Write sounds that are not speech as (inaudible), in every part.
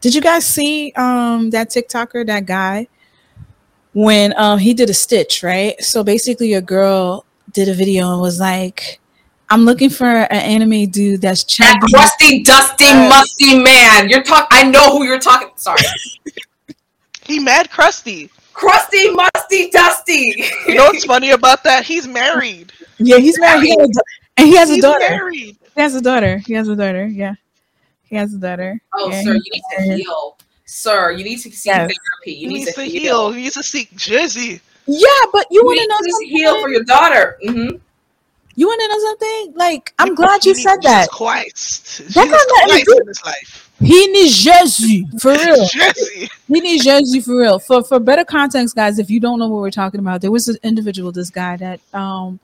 Did you guys see um that TikToker, that guy, when um he did a stitch, right? So basically a girl did a video and was like, I'm looking for an anime dude that's That chubby. crusty, dusty, musty man. You're talking. I know who you're talking. Sorry, (laughs) He mad crusty. crusty, musty, dusty. You know what's (laughs) funny about that? He's married. Yeah, he's married. He has a, and he has a He's daughter. married. He has a daughter. He has a daughter. Yeah. He has a daughter. Oh, yeah, sir, you need to heal. Sir, you need to seek Yes. therapy. He You need needs to to heal. heal. He needs to seek Jizzy. Yeah, but you You want to know to something? heal for your daughter. Mm-hmm. You want to know something? Like, I'm glad you He said needs that. Jesus Christ. That Jesus got nothing to Christ in his life. He needs Jesus for real. Jizzy. He needs Jesus for real. For for better context, guys, if you don't know what we're talking about, there was an individual, this guy that um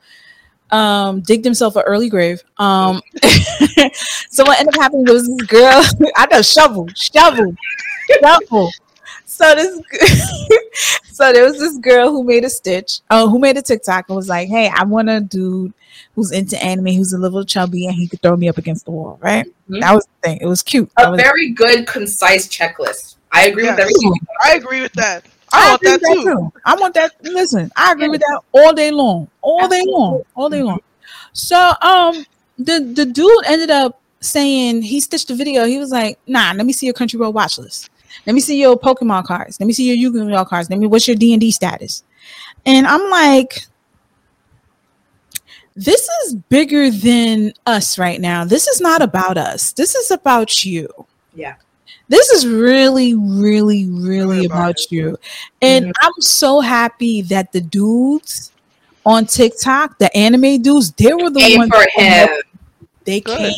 um digged himself an early grave. Um (laughs) so what ended up happening was this girl, (laughs) I know shovel, shovel, shovel. So this (laughs) so there was this girl who made a stitch, uh, who made a TikTok and was like, Hey, I want a dude who's into anime, who's a little chubby, and he could throw me up against the wall, right? Mhm. That was the thing. It was cute. A was- very good, concise checklist. I agree with everything. I agree with that. I, want agree that with too. I want that. Listen, I agree with that all day long, all day long, all day long. So, um, the the dude ended up saying he stitched the video. He was like, "Nah, let me see your country road watch list. Let me see your Pokemon cards. Let me see your Yu-Gi-Oh cards. Let me what's your D and D status." And I'm like, "This is bigger than us right now. This is not about us. This is about you." Yeah. This is really, really, really Really about about you. And. I'm so happy that the dudes on TikTok, the anime dudes, they were the Aim ones for that- him. They Good. came.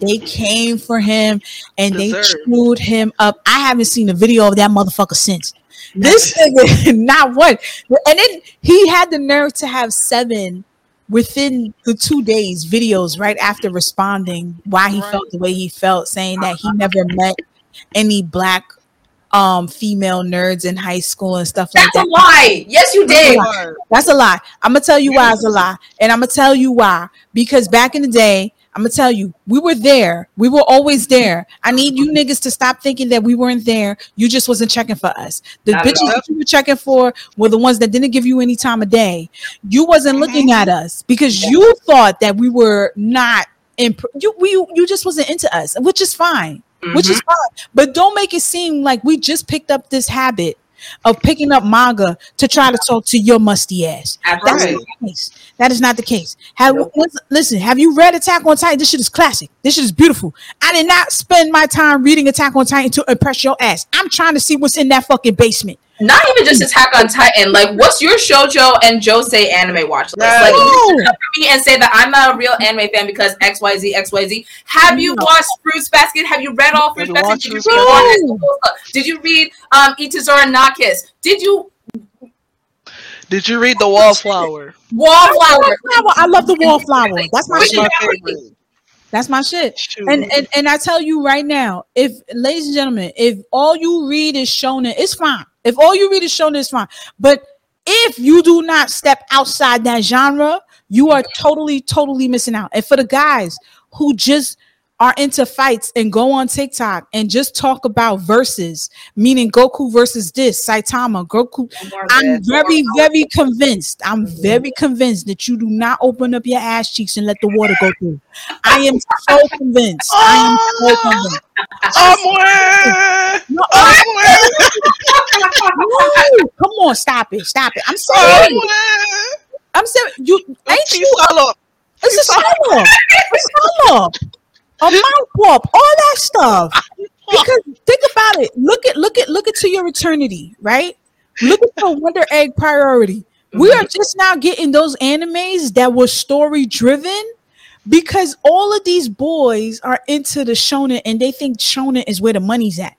They came for him and they Deserved. chewed him up. I haven't seen a video of that motherfucker since. This nigga, (laughs) not one. And then he had the nerve to have seven within the two days videos right after responding why he Right. felt the way he felt, saying that he never met any black um female nerds in high school and stuff like that. That's a lie. Yes, you did. That's a lie. I'm gonna tell you why it's a lie, and I'm gonna tell you why. Because back in the day, I'm gonna tell you, we were there. We were always there. I need you niggas to stop thinking that we weren't there. You just wasn't checking for us. The Not bitches that you were checking for were the ones that didn't give you any time of day. You wasn't looking at us because you thought that we were not. Imp- you we you just wasn't into us, which is fine which is mm-hmm. fine. But don't make it seem like we just picked up this habit of picking up manga to try to talk to your musty ass. That's not the case. That is not the case. Have Nope. listen- listen, have you read Attack on Titan? This shit is classic. This shit is beautiful. I did not spend my time reading Attack on Titan to impress your ass. I'm trying to see what's in that fucking basement. Not even just Attack on Titan. Like, what's your shojo and josei anime watch list? Right. Like, you come for me and say that I'm not a real anime fan because X Y Z X Y Z. Have you No. watched Fruits Basket? Have you read all Fruits Did Basket? Did you read Basket. all High Did you read um Itazura Na Kiss? Did you Did you read the Wallflower? Wallflower? I love the wallflower. That's my Which my is- favorite. That's my shit. Shoot. And, and and I tell you right now, if ladies and gentlemen, if all you read is shonen, it's fine. If all you read is shonen, it's fine. But if you do not step outside that genre, you are totally, totally missing out. And for the guys who just are into fights and go on TikTok and just talk about verses, meaning Goku versus this, Saitama, Goku. I'm very, very convinced. I'm very convinced that you do not open up your ass cheeks and let the water go through. I am so convinced. I am so convinced. Somewhere. No, Somewhere. no, come on, stop it, stop it. I'm sorry. I'm serious. You ain't you? It's a swallow. A swallow. A mouth whoop. All that stuff. Because think about it. Look at look at look at to your eternity, right? Look at your Wonder Egg priority. We are just now getting those animes that were story driven because all of these boys are into the shonen and they think shonen is where the money's at.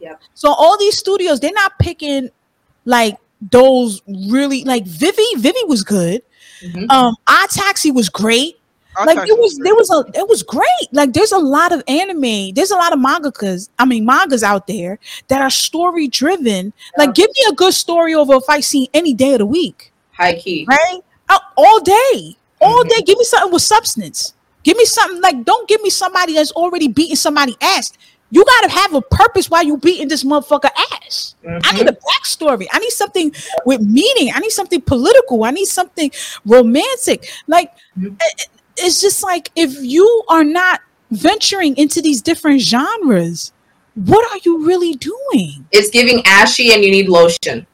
Yep. So all these studios, they're not picking like those really like Vivy. Vivy was good. Mhm. Um, Odd Taxi was great I'll like there was there was a it was great like there's a lot of anime there's a lot of mangakas i mean mangas out there that are story driven like give me a good story over a fight scene any day of the week High key. right all day all day give me something with substance give me something like don't give me somebody that's already beating somebody ass You gotta have a purpose while you beating this motherfucker ass. I Mhm. need a backstory. I need something with meaning. I need something political. I need something romantic. Like Mhm. It- it's just like if you are not venturing into these different genres, what are you really doing? It's giving ashy and you need lotion.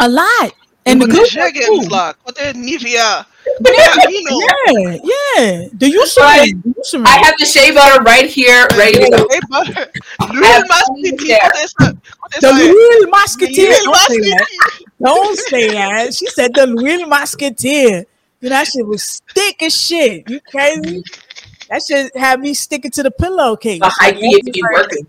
A lot. And the good the one, Jergens too. lock. With the Nivea. (laughs) Yeah, yeah, yeah. The Eucerin. Right. I have the shea butter right here, (laughs) ready to go. Hey, butter. have Luis Masquiti. plenty ¿Cuál es esa? ¿Cuál es the esa? Louis Musketeer. Don't say that. Masquiti. Don't say that. She said the real Musketeer. You know, that shit was thick as shit. You crazy? That shit had me sticking to the pillowcase. The high key if you working.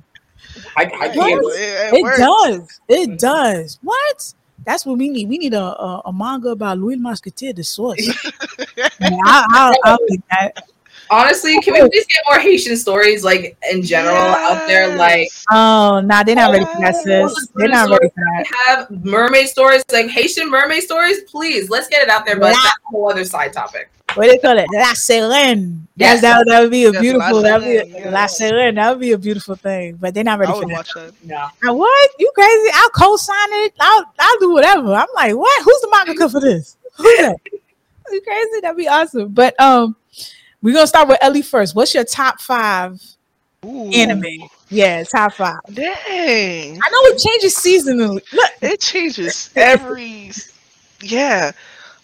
I, I It, can't. it, It works. does. It does. What? That's what we need. We need a a, a manga about Louis Musketeer, the source. (laughs) yeah, I, I'll, I'll pick that. Honestly, can we please get more Haitian stories, like in general, out there? Like Oh, nah, they're not ready for that, sis. They're not ready for that. have mermaid stories, like Haitian mermaid stories. Please, let's get it out there. But Yeah. that's a whole other side topic. What do they call it? La Serene. Yes. Yes, that, that would be a Yes, beautiful. That would be a. La Serene. That would be a beautiful thing. But they're not ready I for would that. watch that. No. Now, what? You crazy? I'll co-sign it. I'll I'll do whatever. I'm like, what? Who's the mangaka (laughs) for this? Who's that? you crazy? That'd be awesome. But um, we're gonna start with Ellie first. What's your top five Ooh. anime? Yeah, top five. Dang. I know it changes seasonally. Look, It changes (laughs) every. Yeah.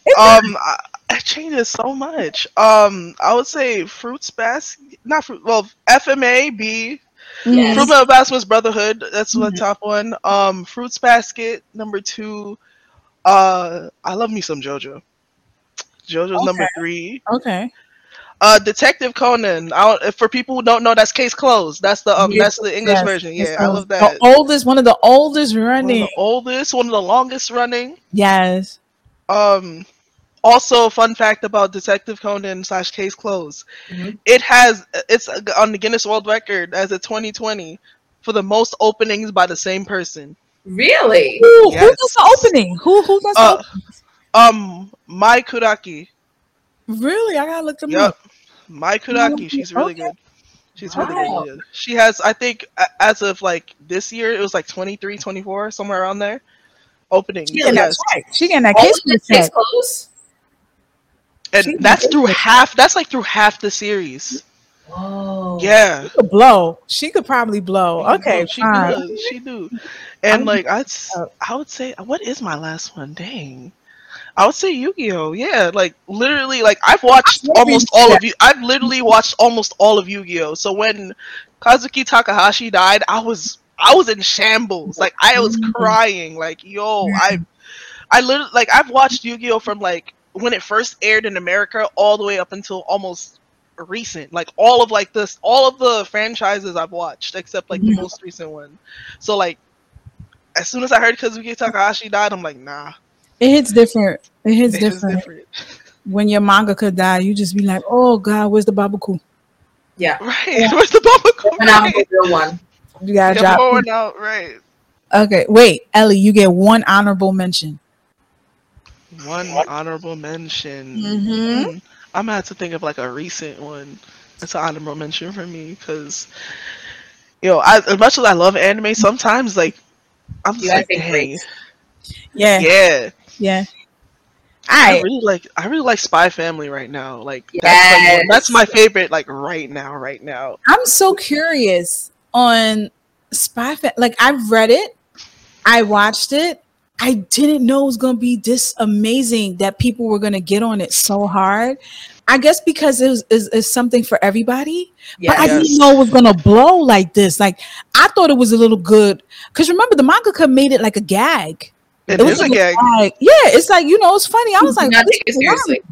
it Um. I- It changes so much. Um. I would say Fruits Basket. Not fruit. Well, FMA B. Yes. Fruit Basket's Brotherhood. That's my Mhm. top one. Um. Fruits Basket number two. Uh. I love me some JoJo. JoJo's number three. okay. Uh, Detective Conan. I for people who don't know, that's Case Closed. That's the um, Yes, that's the English yes, version. Yeah, I love that. The oldest, one of the oldest One of running. the oldest, one of the longest running. Yes. Um, also, fun fact about Detective Conan slash Case Closed. Mhm. It has it's on the Guinness World Record as a 2020 for the most openings by the same person. Really? Who, who does the opening? Who who does the Uh, opening? um, Mai Kuraki. Really? I gotta look them Yep, up. Mai Kuraki. She's really Okay. good. She's really Wow. good. She has, I think, as of like this year, it was like 23, 24, somewhere around there. Opening. She getting that Yes. check. She getting that All case of case closed? and She that's good. through half. That's like through half the series. Whoa. Yeah. She could blow. She could probably blow. Okay, she fine. do. She do. (laughs) And I'm- like I'd, uh, I would say, what is my last one? Dang. I would say Yu-Gi-Oh. Yeah, like literally, like I've watched almost all of you. I've literally watched almost all of Yu-Gi-Oh. So when Kazuki Takahashi died, I was I was in shambles. Like I was Mhm. crying. Like yo. I I literally like I've watched Yu-Gi-Oh from like when it first aired in America all the way up until almost recent. Like all of like this all of the franchises I've watched except like the most recent one. So like as soon as I heard Kazuki Takahashi died, I'm like, nah. It hits different. It hits It is different. different. When your manga could die, you just be like, "Oh God, where's the babaku?" Yeah. Right. Where's the Baba And I'm the real one. You gotta Yeah, drop. going out, right. Okay, wait, Ellie, you get one honorable mention. One honorable mention. Mhm. Mm, I'm gonna have to think of like a recent one. That's an honorable mention for me because, you know, I, as much as I love anime, sometimes like I'm just gotta like, think dang, great. Yeah, yeah. Yeah. All I really like I really like Spy Family right now. Like that's like, that's my favorite. Like right now, right now. I'm so curious on Spy Family. Like I've read it, I watched it. I didn't know it was gonna be this amazing that people were gonna get on it so hard. I guess because it was is, is something for everybody, but I didn't know it was gonna blow like this. Like I thought it was a little good because remember the mangaka made it like a gag. It was is a like gag. Like, yeah, it's like you know, it's funny. I was like, not this take it is wild. seriously.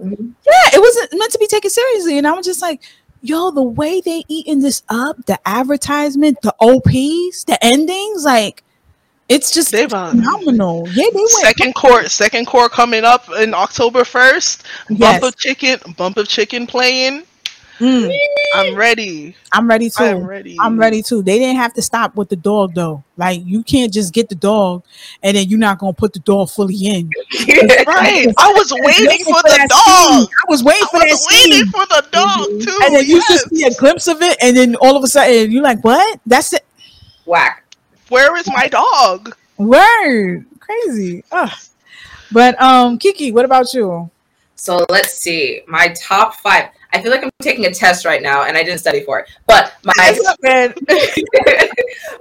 Mhm. Yeah, it wasn't meant to be taken seriously. And I was just like, yo, the way they eating this up, the advertisement, the OPs, the endings, like it's just They've uh, phenomenal. Yeah, they went second cour, second cour coming up in October first. Bump of chicken, bump of chicken playing. Mm, I'm ready. I'm ready too. I'm ready. I'm ready too. They didn't have to stop with the dog though. Like you can't just get the dog and then you're not gonna put the dog fully in. (laughs) Right. I was waiting for the dog. scene. I was waiting for I that waiting scene. for the dog Mhm. too. And then you yes. just see a glimpse of it, and then all of a sudden you're like, "What? That's it? Whack. Where is my dog? Word, crazy." Ugh. But um, Kiki, what about you? So let's see. My top five. I feel like I'm taking a test right now, and I didn't study for it. But my (laughs)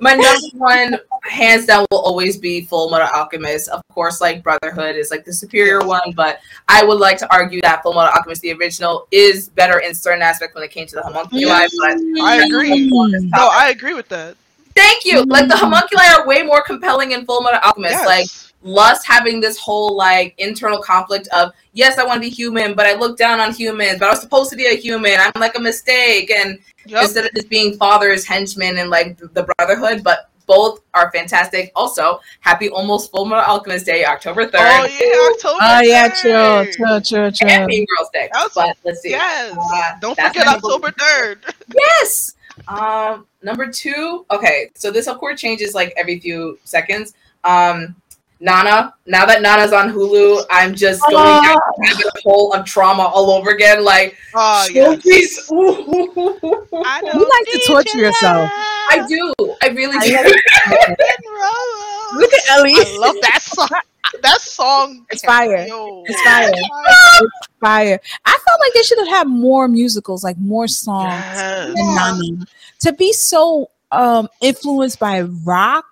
my number one, hands down, will always be Full Metal Alchemist. Of course, like Brotherhood is like the superior one, but I would like to argue that Full Metal Alchemist, the original, is better in certain aspects when it came to the homunculi. But I agree. Mm. No, I agree with that. Thank you. Like the homunculi are way more compelling in Full Metal Alchemist. Yes. Like Lust having this whole like internal conflict of yes, I want to be human, but I look down on humans. But I was supposed to be a human. I'm like a mistake, and Yep. instead of just being father's henchmen and like the Brotherhood, but both are fantastic. Also, happy almost Full Metal Alchemist Day, October third. Oh yeah, October. Oh yeah, chill, chill, chill, chill. And Mean Girls Day. That's- But let's see. Yes. Uh, Don't forget October third. Yes. Um, number two. Okay, so this of course changes like every few seconds. Um, Nana. Now that Nana's on Hulu, I'm just going Oh. down a rabbit hole of trauma all over again. Like, Oh so yes. please. (laughs) Ooh, ooh, ooh, ooh, ooh. I You like to torture your yourself. I do. I really I do. (laughs) Look at Ellie. I love that song. That song. It's fire. Yo. It's fire. (laughs) Fire. I felt like they should have had more musicals, like more songs. Yes. than Nani. To be so um influenced by rock,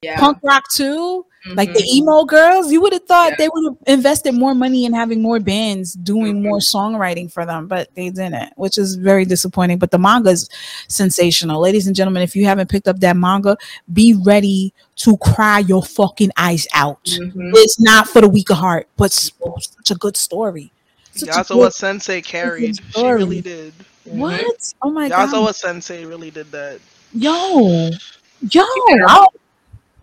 yeah. punk rock too, like the Mhm. emo girls, you would have thought Yeah. they would have invested more money in having more bands doing more songwriting for them, but they didn't, which is very disappointing. But the manga is sensational. Ladies and gentlemen, if you haven't picked up that manga, be ready to cry your fucking eyes out. Mhm. It's not for the weak of heart, but such a good story. Such a Yazawa good- Sensei carried. She really did. what? Oh my god. Yazawa Sensei really did that. Yo, yo, don't,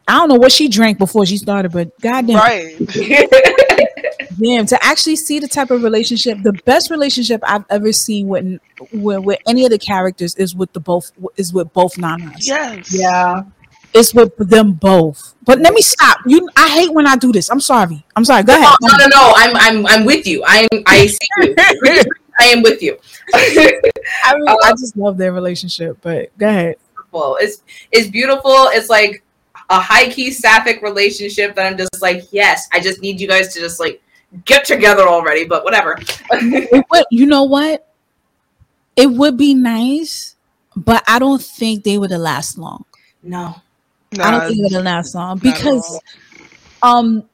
I don't know what she drank before she started, but goddamn, Right. (laughs) damn, to actually see the type of relationship, the best relationship I've ever seen with with, with any of the characters is with the both is with both nanas. Yes. yeah. It's with them both. But let me stop. You, I hate when I do this. I'm sorry. I'm sorry. Go No, ahead. no, no, no. I'm, I'm, I'm with you. I'm, I see you. (laughs) I am with you. I, really, I um, just love their relationship. But go ahead. beautiful. It's it's beautiful. It's like a high key sapphic relationship that I'm just like, yes, I just need you guys to just like get together already. But whatever. (laughs) Would, you know what? It would be nice, but I don't think they would have last long. no. I don't think it would have last long because um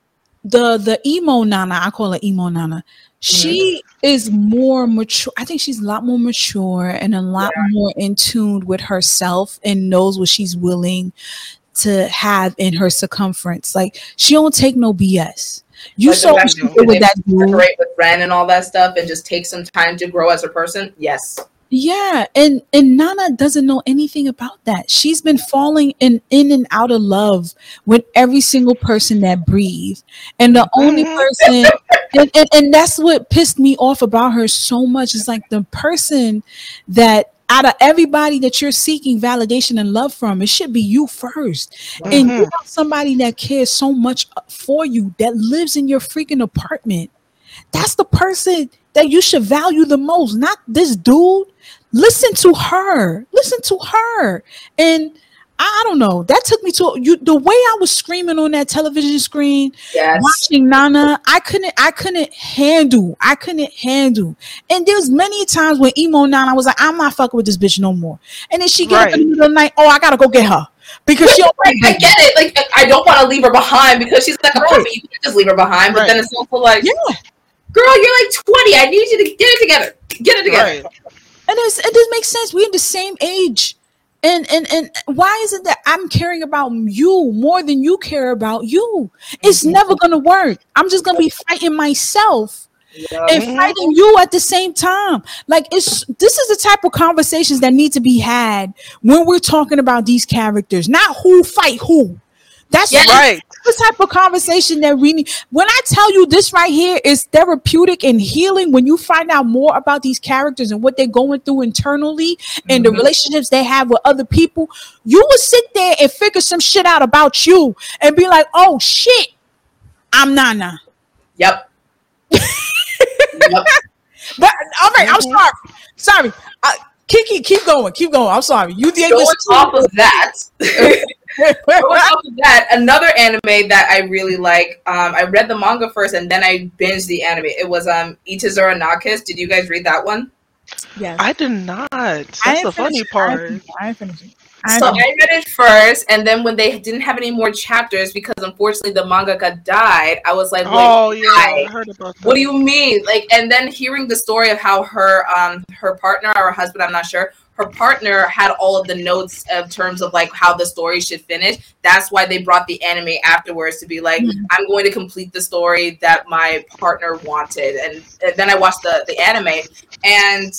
the the emo nana i call her emo nana she is more mature i think she's a lot more mature and a lot more in tune with herself and knows what she's willing to have in her circumference like she don't take no bs you Like saw what she that did with that dude Separate with Ren and all that stuff, and just take some time to grow as a person. Yes. Yeah, and and Nana doesn't know anything about that. She's been falling in in and out of love with every single person that breathes, and the only Mhm. person, (laughs) and, and and that's what pissed me off about her so much. Is like the person that out of everybody that you're seeking validation and love from, it should be you first. And you Mhm. have somebody that cares so much for you that lives in your freaking apartment. That's the person that you should value the most, not this dude. Listen to her. Listen to her. And I, I don't know. That took me to you. The way I was screaming on that television screen, Yes. watching Nana, I couldn't. I couldn't handle. I couldn't handle. And there's many times when emo Nana was like, "I'm not fucking with this bitch no more." And then she get up in Right. the middle of the night. Oh, I gotta go get her because she. (laughs) don't Like, I get it. Like I don't want to leave her behind because she's like a Right. puppy. You can just leave her behind. But Right. then it's also like, Yeah. girl, you're like 20. I need you to get it together. Get it together. Right. And it's, it doesn't make sense. We're in the same age. And and and why is it that I'm caring about you more than you care about you? It's Mhm. never gonna work. I'm just gonna be fighting myself Yeah. and fighting you at the same time. Like it's this is the type of conversations that need to be had when we're talking about these characters, not who fight who. That's Yes. Right. The type of conversation that we need. When I tell you this right here is therapeutic and healing, when you find out more about these characters and what they're going through internally and Mm-hmm. the relationships they have with other people, you will sit there and figure some shit out about you and be like, oh shit, I'm Nana. Yep. yep. (laughs) But all right, I'm Mhm. sorry. Sorry. Uh, Kiki, keep going. Keep going. I'm sorry. You did Going this. off of that. (laughs) Going off (laughs) of that, another anime that I really like. Um, I read the manga first, and then I binged the anime. It was um Itazura Na Kiss. Did you guys read that one? yes. I did not. That's I the funny part. it. I finished it. I So I finished read it first, and then when they didn't have any more chapters because unfortunately the mangaka died, I was like, "Wait, Oh yeah. I heard about that. what do you mean?" Like, and then hearing the story of how her um her partner or her husband, I'm not sure, her partner had all of the notes of terms of like how the story should finish. That's why they brought the anime afterwards to be like, Mhm. I'm going to complete the story that my partner wanted, and, and then I watched the the anime, and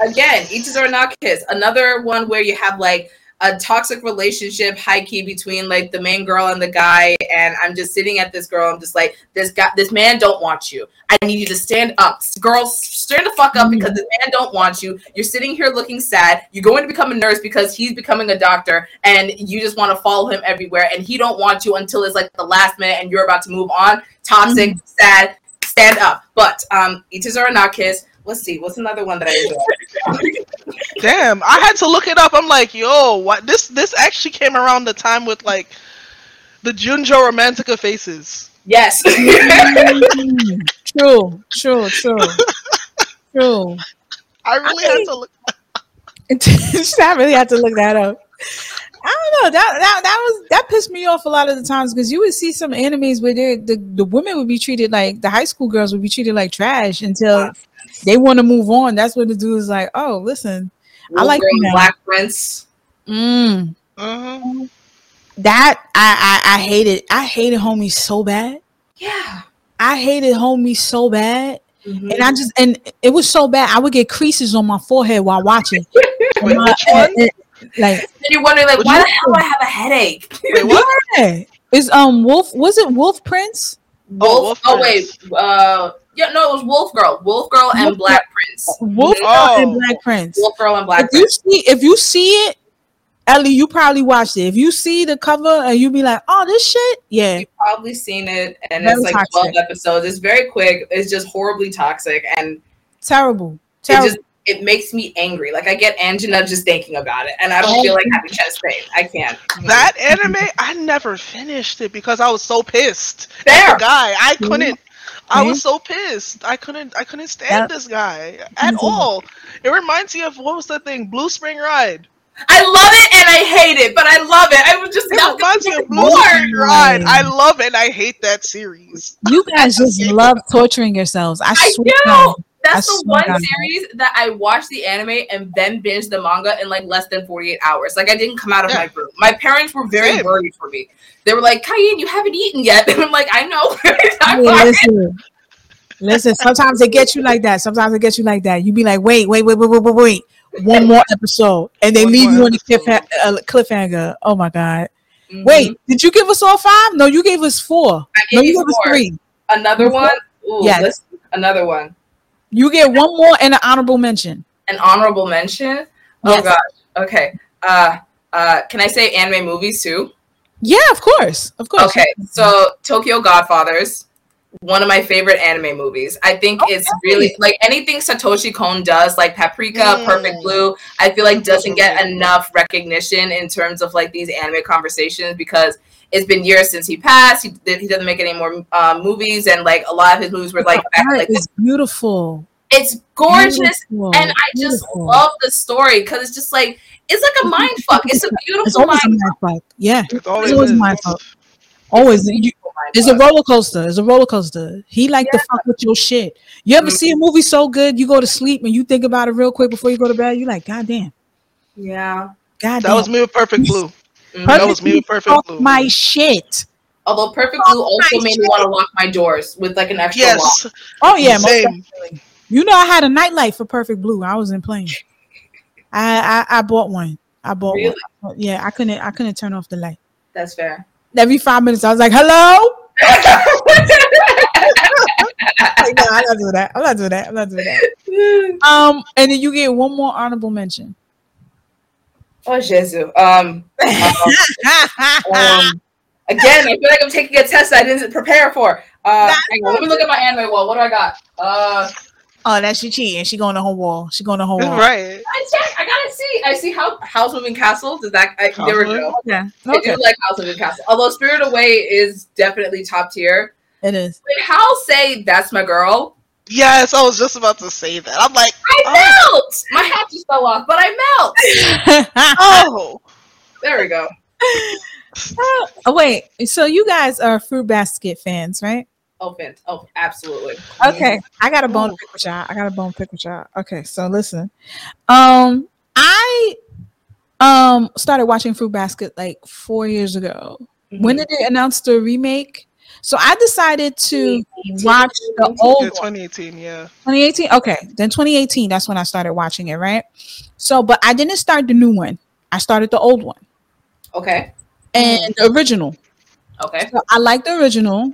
again, Ichizuru Na Kiss, another one where you have like a toxic relationship, high key between like the main girl and the guy, and I'm just sitting at this girl. I'm just like, this guy, this man don't want you. I need you to stand up, girls, stand the fuck up because this man don't want you. You're sitting here looking sad. You're going to become a nurse because he's becoming a doctor, and you just want to follow him everywhere, and he don't want you until it's like the last minute, and you're about to move on. Toxic, sad. Stand up. But um, Ichizuru Na Kiss. Let's see. What's another one that I enjoy? (laughs) Damn, I had to look it up. I'm like, yo, what? This this actually came around the time with like the Junjo Romantica faces. Yes. (laughs) True, true, true, true. I really I had to look. (laughs) I really had to look that up. I don't know that that that was that pissed me off a lot of the times because you would see some animes where the the women would be treated like the high school girls would be treated like trash until they want to move on. That's when the dude is like, "Oh, listen, I like Girl you now. Black Prince. mm, Mhm. that I, I I hated I hated homie so bad. Yeah. I hated homie so bad, Mhm. and I just and it was so bad. I would get creases on my forehead while watching. (laughs) Wait, My- which one? and- and- like Then you're wondering, like, why the hell do I have a headache? Wait, what? yeah, is um Wolf was it Wolf Prince? Oh, Wolf. Wolf Oh, wait. Uh, yeah, no, it was Wolf Girl. Wolf Girl and Wolf Black Prince. Wolf. Girl and Oh. Black Prince. Wolf Girl and Black If Black you see if you see it, Ellie, you probably watched it. If you see the cover and you be like, "Oh, this shit," yeah, You've probably seen it, and Very it's like toxic. 12 episodes. It's very quick. It's just horribly toxic, and terrible, it just it makes me angry. Like I get angina just thinking about it, and I don't Oh. feel like having chest pain. I can't. That anime, I never finished it because I was so pissed. at There. The guy, I mm-hmm. couldn't. I was so pissed. I couldn't. I couldn't stand That- this guy at Mhm. all. It reminds me of what was the thing, Blue Spring Ride. I love it and I hate it, but I love it. I was just It not reminds me of Blue more. Spring Ride. I love it. and I hate that series. you guys (laughs) just love torturing yourselves. I, I swear. do. That's I the one God. series that I watched the anime and then binged the manga in like less than 48 hours. Like I didn't come out of Yeah. my room. My parents were very Same. worried for me. They were like, Cayenne, you haven't eaten yet. (laughs) And I'm like, I know. I'm Yeah, fine." listen, listen. (laughs) Sometimes they get you like that. Sometimes they get you like that. You be like, wait, wait, wait, wait, wait, wait, wait. One more episode, and they One leave you on the cliff, uh, cliffhanger. Oh my god! Mhm. Wait, did you give us all five? No, you gave us four. I No, gave you gave us three. Another one? Ooh, Yes. another one. You get one more and an honorable mention. An honorable mention? Oh Yes. gosh. Okay. Uh uh can I say anime movies too? Yeah, of course, of course. Okay, so Tokyo Godfathers, one of my favorite anime movies. I think it's really like anything Satoshi Kon does, like Paprika, Mm. Perfect Blue. I feel like doesn't get enough recognition in terms of like these anime conversations because it's been years since he passed. He, he doesn't make any more uh, movies, and like a lot of his movies were like back, like is beautiful. it's gorgeous. Beautiful, And I just beautiful. love the story because it's just like it's like a mind fuck. It's a It's beautiful always a mind mind fuck. Yeah, It's always, always is. my fault. always. You, it's a roller coaster. It's a roller coaster. He like to fuck with your shit. You ever Mhm. see a movie so good you go to sleep and you think about it real quick before you go to bed? You're like, God damn, Yeah. God That damn. was me with Perfect Blue. Mhm. That was me Perfect Blue. my shit. Although Perfect Blue also my made me want to lock my doors with like an extra lock. Yes. Oh yeah, Same. definitely. You know I had a nightlight for Perfect Blue. I was in plane. (laughs) I, I I bought one. I bought Really? one. Yeah, I couldn't I couldn't turn off the light. That's fair. every five minutes. I was like, "Hello." (laughs) Like, no, I'm not doing that. I'm not doing that. I'm not doing that. (laughs) Um, and then you get one more honorable mention. Oh, Jesus. (laughs) Um, um, again, I feel like I'm taking a test I didn't prepare for. Uh, on, let me look at my anime wall. What do I got? Uh, oh, that's she cheating. She going to her wall. She going to her wall. Right. I check. I gotta see. I see how Howl's Moving Castle. Does that? I, House there we Moving? go. Okay. I do like Howl's Moving Castle. Although Spirit Away is definitely top tier. It is. When Howl say that's my girl, Yes, I was just about to say that. I'm like, I Oh. melt. My hat just fell off, but I melt. (laughs) oh, There we go. (laughs) oh wait. So you guys are fruit basket fans, right? Oh, fant- oh, absolutely. Okay, I got a bone to pick with y'all. I got a bone to pick with y'all. Okay, so listen, um, I um started watching Fruit Basket like four years ago. Mm-hmm. When did they announce the remake? So I decided to watch the old one. 2018, yeah. 2018. Okay, then 2018. That's when I started watching it, right? So, but I didn't start the new one. I started the old one Okay. and the original. Okay. So I like the original.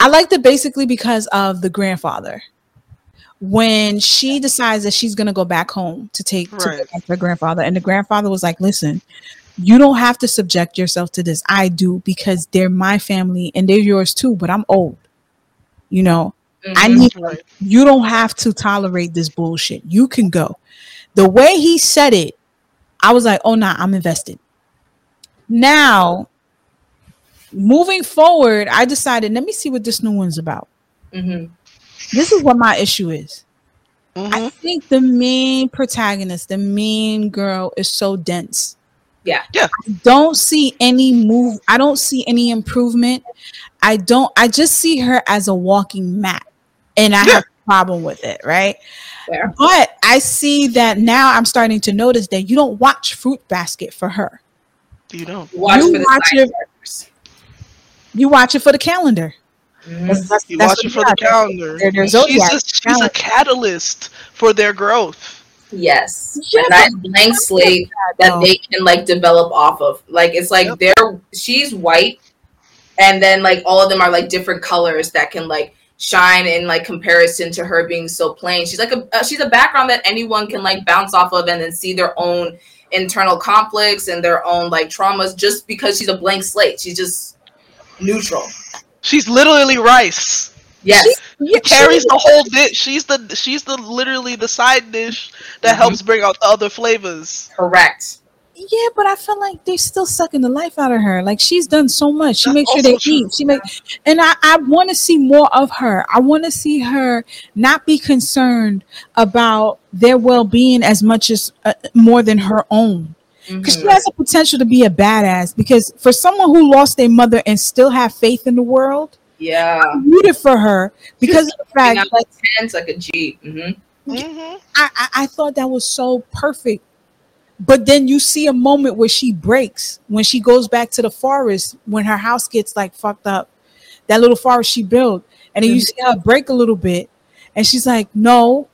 I liked it basically because of the grandfather. When she decides that she's gonna go back home to take to Right. protect her grandfather, and the grandfather was like, "Listen, you don't have to subject yourself to this. I do because they're my family and they're yours too. But I'm old. You know, I Mhm. need Right. you don't have to tolerate this bullshit. You can go." The way he said it, I was like, "Oh nah, I'm invested." Now, moving forward, I decided, let me see what this new one's about. Mhm. This is what my issue is. Mhm. I think the main protagonist, the main girl, is so dense. Yeah. Yeah. I don't see any move. I don't see any improvement. I don't. I just see her as a walking mat, and I Yeah. have a problem with it. Right. Fair. But I see that now. I'm starting to notice that you don't watch Fruit Basket for her. You don't. Watch You watch it- You watch it for the calendar. Mhm. That's- that's- You that's watch it for the calendar. They're- they're she's a, she's a catalyst for their growth. Yes. Yeah, a nice blank slate that they can like develop off of. Like it's like Yep. they're she's white, and then like all of them are like different colors that can like shine in like comparison to her being so plain. She's like a uh, she's a background that anyone can like bounce off of and then see their own internal conflicts and their own like traumas just because she's a blank slate. She's just neutral. She's literally rice. Yes. Yeah, Carries the whole dish. She's the she's the literally the side dish that Mhm. helps bring out the other flavors. Correct. Yeah, but I feel like they're still sucking the life out of her. Like she's done so much. She That's makes sure they true. eat. She make, and I I want to see more of her. I want to see her not be concerned about their well being as much as uh, more than her own. Because she Mhm. has the potential to be a badass. Because for someone who lost their mother and still have faith in the world, Yeah. I rooted for her because of the fact Out that Tense like a G. hmm hmm I, I, I thought that was so perfect. But then you see a moment where she breaks when she goes back to the forest when her house gets like fucked up. That little forest she built. And then you see her break a little bit. And she's like, No,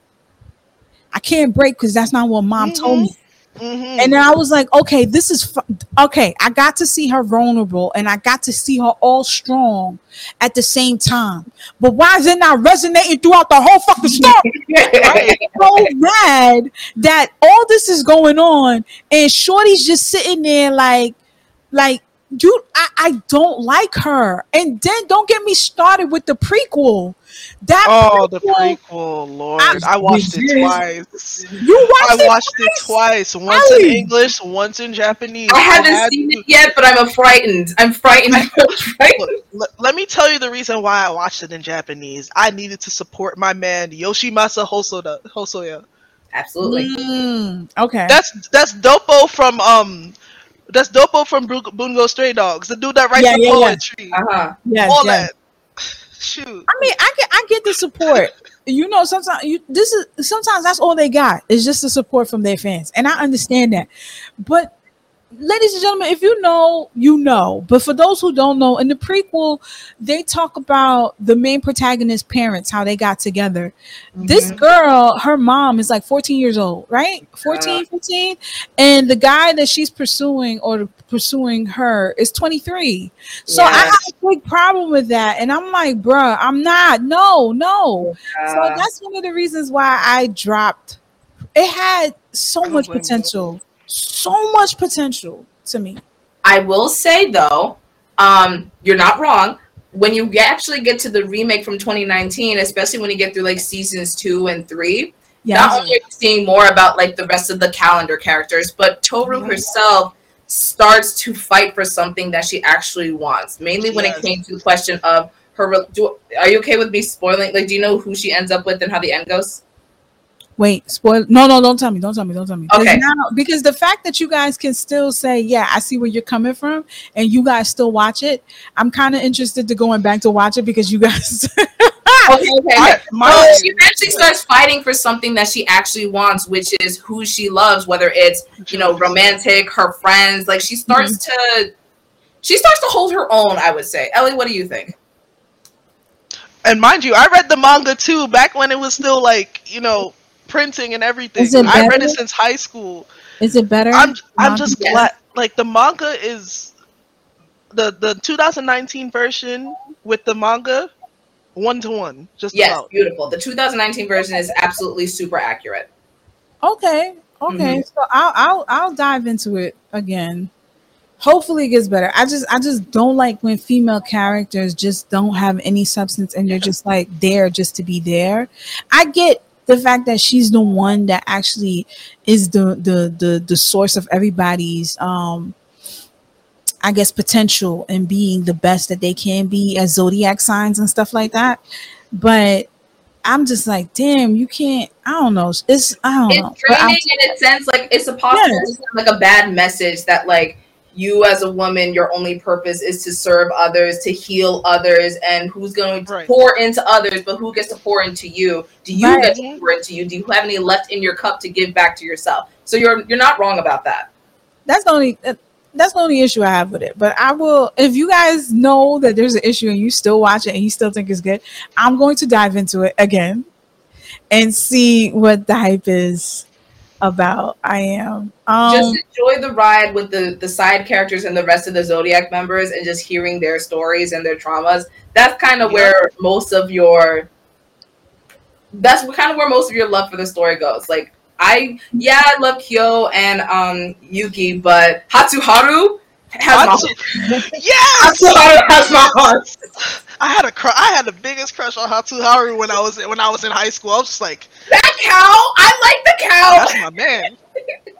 I can't break because that's not what mom told me. Hmm And then I was like, okay, this is okay. I got to see her vulnerable and I got to see her all strong at the same time. But why is it not resonating throughout the whole fucking story? (laughs) right. so mad that all this is going on and Shorty's just sitting there like, like, you, I, I don't like her. And then don't get me started with the prequel. That Oh, the prequel, prequel, Lord! I- I watched it twice. you watched it. I it watched it twice? twice. Once in English, once in Japanese. I haven't had seen to- it yet, but I'm frightened. I'm frightened. I'm frightened. (laughs) Look, l- let me tell you the reason why I watched it in Japanese. I needed to support my man Yoshimasa Hosoda, Hosoya. Absolutely. Mm, okay. That's that's Doppo from um, that's Doppo from Bru- Bungo Stray Dogs, the dude that writes Yeah, the yeah, yeah. poetry, Uh huh. yes, all yes. that. (sighs) Shoot, I mean, I get I get the support. You know, sometimes you this is sometimes that's all they got is just the support from their fans, and I understand that. But ladies and gentlemen, if you know, you know. But for those who don't know, in the prequel, they talk about the main protagonist's parents, how they got together. This Mhm. girl, her mom is like 14 years old, right? 14, 15. And the guy that she's pursuing or pursuing her is 23. So I have a big problem with that. And I'm like, bruh, I'm not. No, no. So Uh, that's one of the reasons why I dropped. It had so much potential. you. So much potential to me. I will say though, um, you're not wrong. When you actually get to the remake from 2019, especially when you get through like seasons two and three, not only are you seeing more about like the rest of the calendar characters, but Toru herself starts to fight for something that she actually wants. Mainly when Yes. it came to the question of her. Do, are you okay with me spoiling? Like, do you know who she ends up with and how the end goes? Wait, spoil. No, no, don't tell me, don't tell me, don't tell me. 'Cause Okay. now- because the fact that you guys can still say, "Yeah, I see where you're coming from," and you guys still watch it, I'm kind of interested to going back to watch it because you guys. (laughs) Okay, okay. I- okay. my- So she eventually starts fighting for something that she actually wants, which is who she loves, whether it's you know romantic, her friends. Like she starts mm-hmm. to, she starts to hold her own. I would say, Ellie, what do you think? And mind you, I read the manga too back when it was still like you know printing and everything. Is it I read it since high school. Is it better? I'm I'm Manga? just glad like the manga is the the 2019 version with the manga one to one just Yes, about. beautiful. The 2019 version is absolutely super accurate. Okay. Okay. Mm-hmm. So I'll I'll I'll dive into it again. Hopefully it gets better. I just I just don't like when female characters just don't have any substance and they're just like there just to be there. I get the fact that she's the one that actually is the the the the source of everybody's um I guess potential and being the best that they can be as zodiac signs and stuff like that. But I'm just like, damn, you can't. I don't know. It's I don't. It's I- draining in a sense, like it's a possible Yes. it's like a bad message that like you as a woman, your only purpose is to serve others, to heal others, and who's going to Right. pour into others, but who gets to pour into you? Do you Right. get to pour into you? Do you have any left in your cup to give back to yourself? So you're you're not wrong about that. that's the only uh, that's the only issue I have with it. But I will if you guys know that there's an issue and you still watch it and you still think it's good, I'm going to dive into it again and see what the hype is about. I am. Um just enjoy the ride with the the side characters and the rest of the Zodiac members, and just hearing their stories and their traumas. That's kind of Yeah. where most of your that's kind of where most of your love for the story goes. Like I, yeah, I love Kyo and um Yuki, but Hatsuharu has my Hatsu- yes, Hatsuharu has my heart. I had a cr- I had the biggest crush on Hatsuharu when I was when I was in high school. I was just like, That cow, I like the cow. that's my man.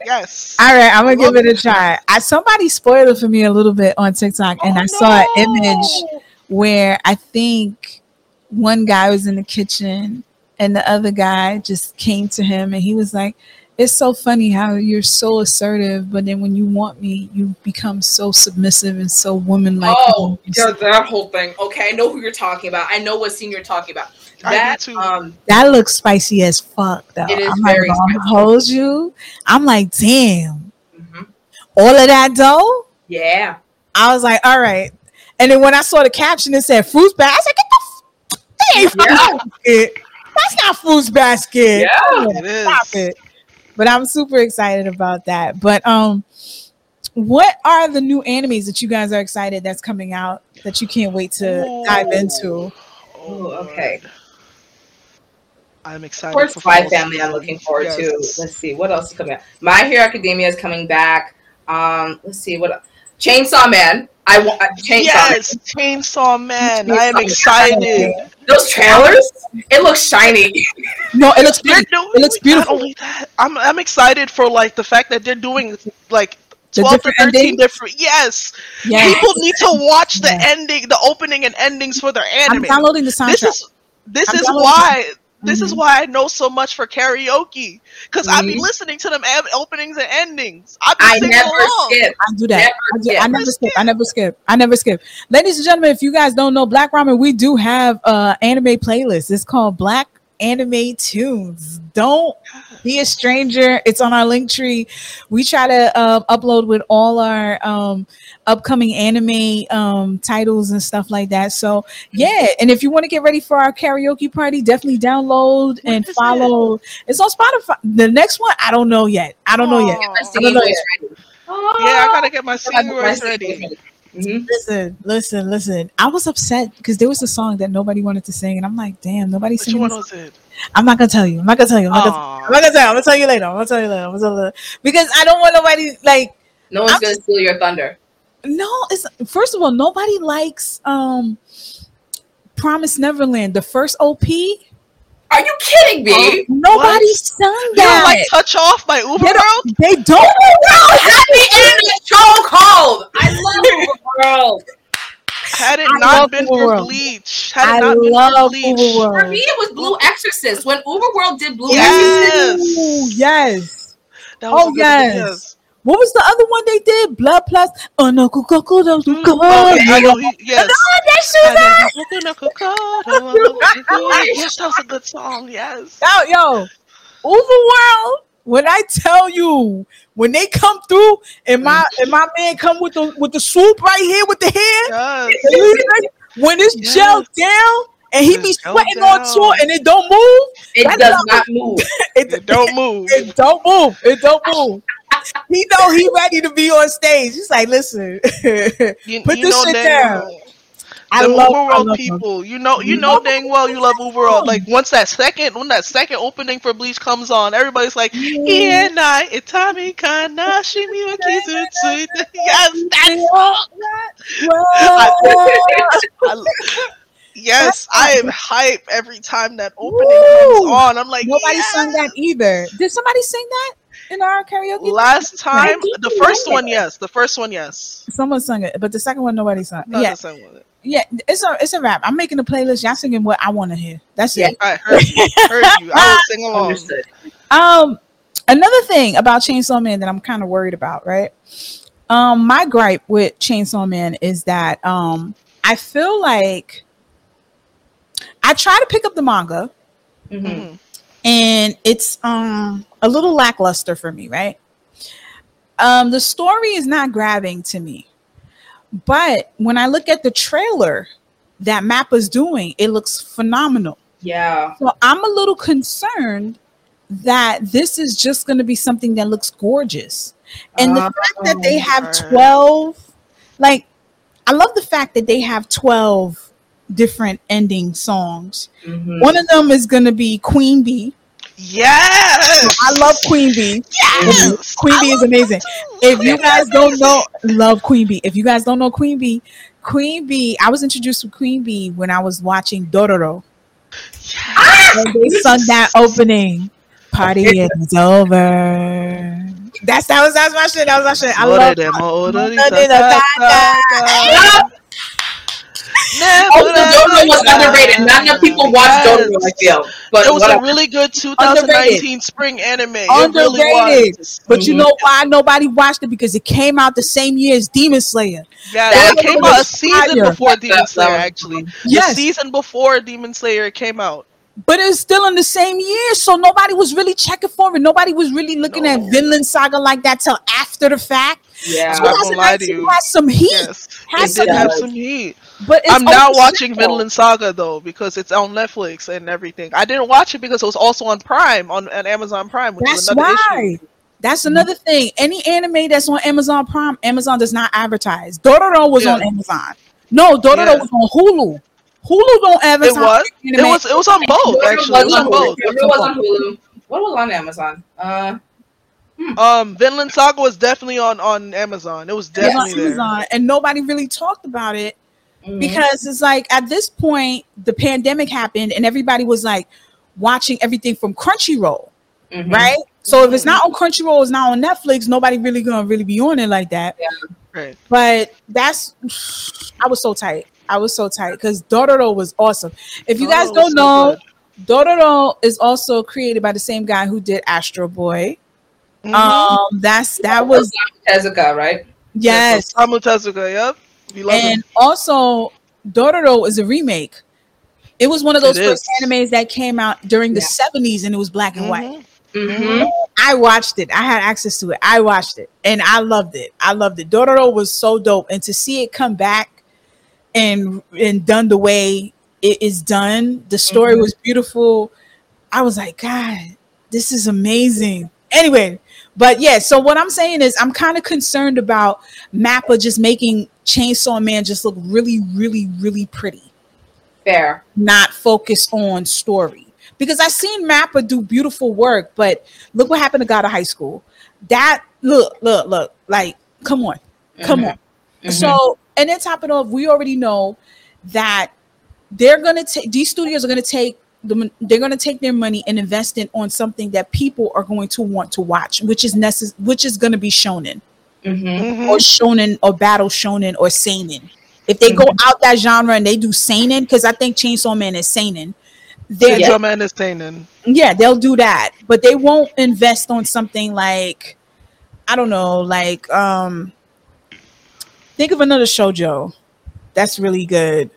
Yes. all right, I'm gonna give it a try. I somebody spoiled it for me a little bit on TikTok, and Oh, I saw an image where I think one guy was in the kitchen and the other guy just came to him and he was like, It's so funny how you're so assertive, but then when you want me, you become so submissive and so womanlike. Oh, yeah, that whole thing. Okay, I know who you're talking about. I know what scene you're talking about. I That too. um that looks spicy as fuck though. It is I'm very like, spicy. hold you. I'm like, damn, mhm. all of that dough. yeah. I was like, all right. And then when I saw the caption, it said fruits basket. I was like, get the f- that ain't fruits Yeah. basket. That's not fruits basket. Yeah. It is. Stop it. But I'm super excited about that. But um, what are the new animes that you guys are excited that's coming out that you can't wait to dive into? Ooh, okay. I'm excited. Of excited. course, for Spy Family. I'm looking forward Yes. to. Let's see what else is coming out. My Hero Academia is coming back. Um, let's see what Chainsaw Man. I want uh, Chainsaw. Man. Yes, Chainsaw Man. I am Chainsaw excited. Those trailers. It looks shiny. No, it looks They're doing It looks not beautiful. only that, I'm I'm excited for like the fact that they're doing like 12 to different 13 endings? different. Yes, Yeah, people need to watch the Yeah. ending, the opening and endings for their anime. I'm downloading the soundtrack. This is this I'm is downloading why this is Mhm. why I know so much for karaoke because I be Mhm. listening to them ab- openings and endings. I be I singing never along. skip. I do that. Never I, do, skip. I never Never skip. I never skip. I never skip. Ladies and gentlemen, if you guys don't know Black Ramen, we do have uh anime playlist. It's called Black anime tunes. Don't be a stranger. It's on our link tree. We try to uh, upload with all our um, upcoming anime um, titles and stuff like that. So yeah, and if you want to get ready for our karaoke party, definitely download and is it? follow. It's on Spotify. The next one, I don't know yet. I don't know yet. I don't know voice ready. Yeah, I gotta get my My singing ready. Voice ready. Mhm. Listen, listen, listen. I was upset because there was a song that nobody wanted to sing, and I'm like, damn, nobody Which singing. one this- was it? I'm not gonna tell you. I'm not gonna tell you. I'm not gonna, I'm not gonna tell you. I'm gonna tell you later. I'm gonna tell you later. I'm gonna tell you later. Because I don't want nobody like No one's I'm- gonna steal your thunder. no. It's first of all, nobody likes um Promise Neverland, the first OP. Are you kidding me? Oh, nobody What? sung You don't like Touch Off by UVERworld? They don't. UVERworld had me in a chokehold. I love UVERworld. Had it I not been UVERworld. Bleach, had I it not been for love Bleach, Uber For me, it was Blue Exorcist. When UVERworld did Blue Yes. Exorcist, yes. that was Oh, a good- yes. What was the other one they did? Blood Plus. Oh no, Mm, oh, I know he, (laughs) yes. that shit yes, that was a good song. Yes. Yo, yo, UVERworld. When I tell you, when they come through, and my and my man come with the with the swoop right here with the hair, Yes. when it's Yes. gelled down and he be It's gelled sweating on tour and it don't move, it does not- not (laughs) move. (laughs) it, It don't move. it don't move, it don't move. He know he ready to be on stage. He's like, listen, (laughs) You, (laughs) Put you this shit down. well- I love, I love people. You know, you know dang well you love UVERworld. Like once that second, when that second opening for Bleach comes on, everybody's like, "Yeah, night, itami kana shimi wa kizutsu." Yes, that's. I- Yes, I am (laughs) hype every time that opening Woo! comes on. I'm like, Nobody yes. sung that either. Did somebody sing that in our karaoke? Last time, think the first like one, it. yes. The first one, yes. Someone sung it, but the second one nobody sung. Not yeah, the same one. yeah, it's a it's a rap. I'm making a playlist. Y'all singing what I want to hear. That's Yeah. it. I heard you. Heard you. I will sing along. Understood. Um, another thing about Chainsaw Man that I'm kind of worried about, right? Um, my gripe with Chainsaw Man is that um, I feel like I try to pick up the manga Mhm. And it's um a little lackluster for me, right? Um, the story is not grabbing to me, but when I look at the trailer that Mappa's doing, it looks phenomenal. Yeah. So I'm a little concerned that this is just going to be something that looks gorgeous. And the Oh, fact that they have 12, like, I love the fact that they have 12 different ending songs. Mhm. One of them is going to be Queen Bee. Yes. I love Queen Bee. Yes. Queen I Bee is amazing. If you guys don't know, love Queen Bee. If you guys don't know Queen Bee, Queen Bee, I was introduced to Queen Bee when I was watching Dororo. When they sung that opening, party is over. That's that was that's my shit. That was my shit. I love Also, Dororo was underrated. Not enough people watch Dororo, I feel. But It was whatever. a really good 2019 spring anime. It really Underrated. was. But you Mhm. know why nobody watched it? Because it came out the same year as Demon Slayer. Yeah, That it came out a season fire. before Demon That- Slayer. that Actually, Yes. the season before Demon Slayer came out. But it's still in the same year, so nobody was really checking for it. Nobody was really looking at Vinland Saga like that till after the fact. Yeah. I'm not gonna lie to you. has some heat, Yes, has it some did have does. some heat. But it's I'm now watching overshadowed. Vinland Saga though because it's on Netflix and everything. I didn't watch it because it was also on Prime on, on Amazon Prime, which is That's another why. issue. That's another thing. Any anime that's on Amazon Prime, Amazon does not advertise. Dororo was Yeah. on Amazon. No, Dororo Yeah. was on Hulu. Hulu don't advertise. It advertise. was. It was. It was on both actually. It was was on on both. Hulu. Dororo was on Hulu. What was on Amazon? Uh, Um, Vinland Saga was definitely on on Amazon. It was It was on definitely there. Amazon, and nobody really talked about it mhm. because it's like at this point the pandemic happened and everybody was like watching everything from Crunchyroll, Mhm. right? So if it's not on Crunchyroll, it's not on Netflix. Nobody really gonna really be on it like that. Yeah, Right. But that's I was so tight. I was so tight because Dororo was awesome. If you guys Oh, don't so know, good. Dororo is also created by the same guy who did Astro Boy. Mhm. Um, that's that was Tezuka, right? yes, Samu Tezuka. Yep. We love and also Dororo is a remake It was one of those It first is. animes that came out during the Yeah. 70s and it was black and white. Mhm. Mhm. I watched it. I had access to it. I watched it and I loved it. I loved it. Dororo was so dope. And to see it come back and and done the way it is done, the story Mhm. was beautiful. I was like, God, this is amazing. Anyway, but yeah, so what I'm saying is I'm kind of concerned about Mappa just making Chainsaw Man just look really, really, really pretty Fair. not focus on story because I seen Mappa do beautiful work, but look what happened to God of High School. That look, look, look, like, come on, come Mhm. on. Mhm. So, and then top it off, we already know that they're gonna take these studios are gonna take the they're gonna take their money and invest it on something that people are going to want to watch, which is necess- which is gonna be shown Mhm. Mhm. or shonen or battle shonen or seinen. If they go out that genre and they do seinen, because I think Chainsaw Man is seinen, they Chainsaw Man is saying yeah, they'll do that, but they won't invest on something like I don't know, like um think of another shojo that's really good.